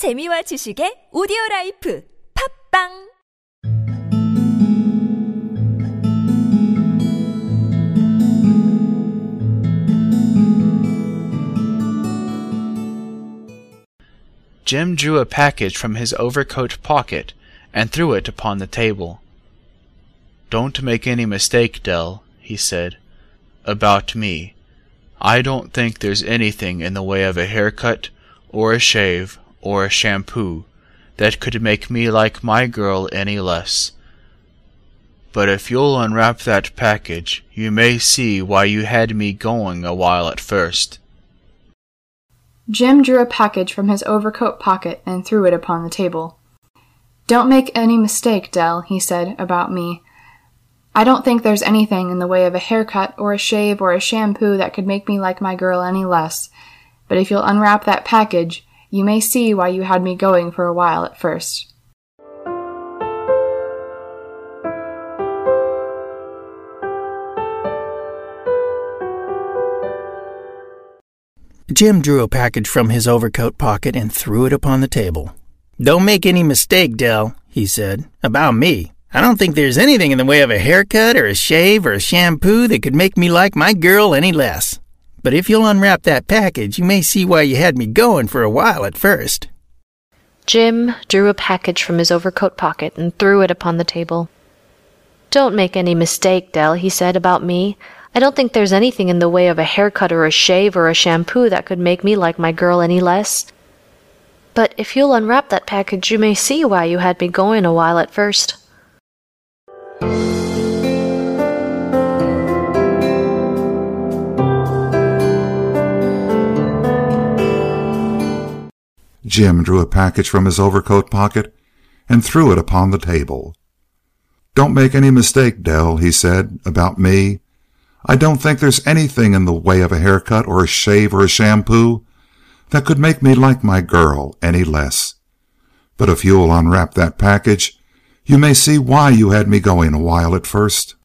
재미와 지식의 오디오 라이프 팝빵 Jim drew a package from his overcoat pocket and threw it upon the table. Don't make any mistake, Dell, he said, about me. I don't think there's anything in the way of a haircut, or a shave, or a shampoo that could make me like my girl any less. But if you'll unwrap that package, you may see why you had me going a while at first. Jim drew a package from his overcoat pocket and threw it upon the table. Don't make any mistake, Dell, he said, about me. I don't think there's anything in the way of a haircut or a shave or a shampoo that could make me like my girl any less. But if you'll unwrap that package, you may see why you had me going for a while at first. Jim drew a package from his overcoat pocket and threw it upon the table. Don't make any mistake, Dell, he said, about me. I don't think there's anything in the way of a haircut or a shave or a shampoo that could make me like my girl any less. But if you'll unwrap that package, you may see why you had me going for a while at first. Jim drew a package from his overcoat pocket and threw it upon the table. Don't make any mistake, Dell, he said, about me. I don't think there's anything in the way of a haircut or a shave or a shampoo that could make me like my girl any less. But if you'll unwrap that package, you may see why you had me going a while at first. Jim drew a package from his overcoat pocket and threw it upon the table. Don't make any mistake, Dell, he said, about me. I don't think there's anything in the way of a haircut or a shave or a shampoo that could make me like my girl any less. But if you'll unwrap that package, you may see why you had me going a while at first.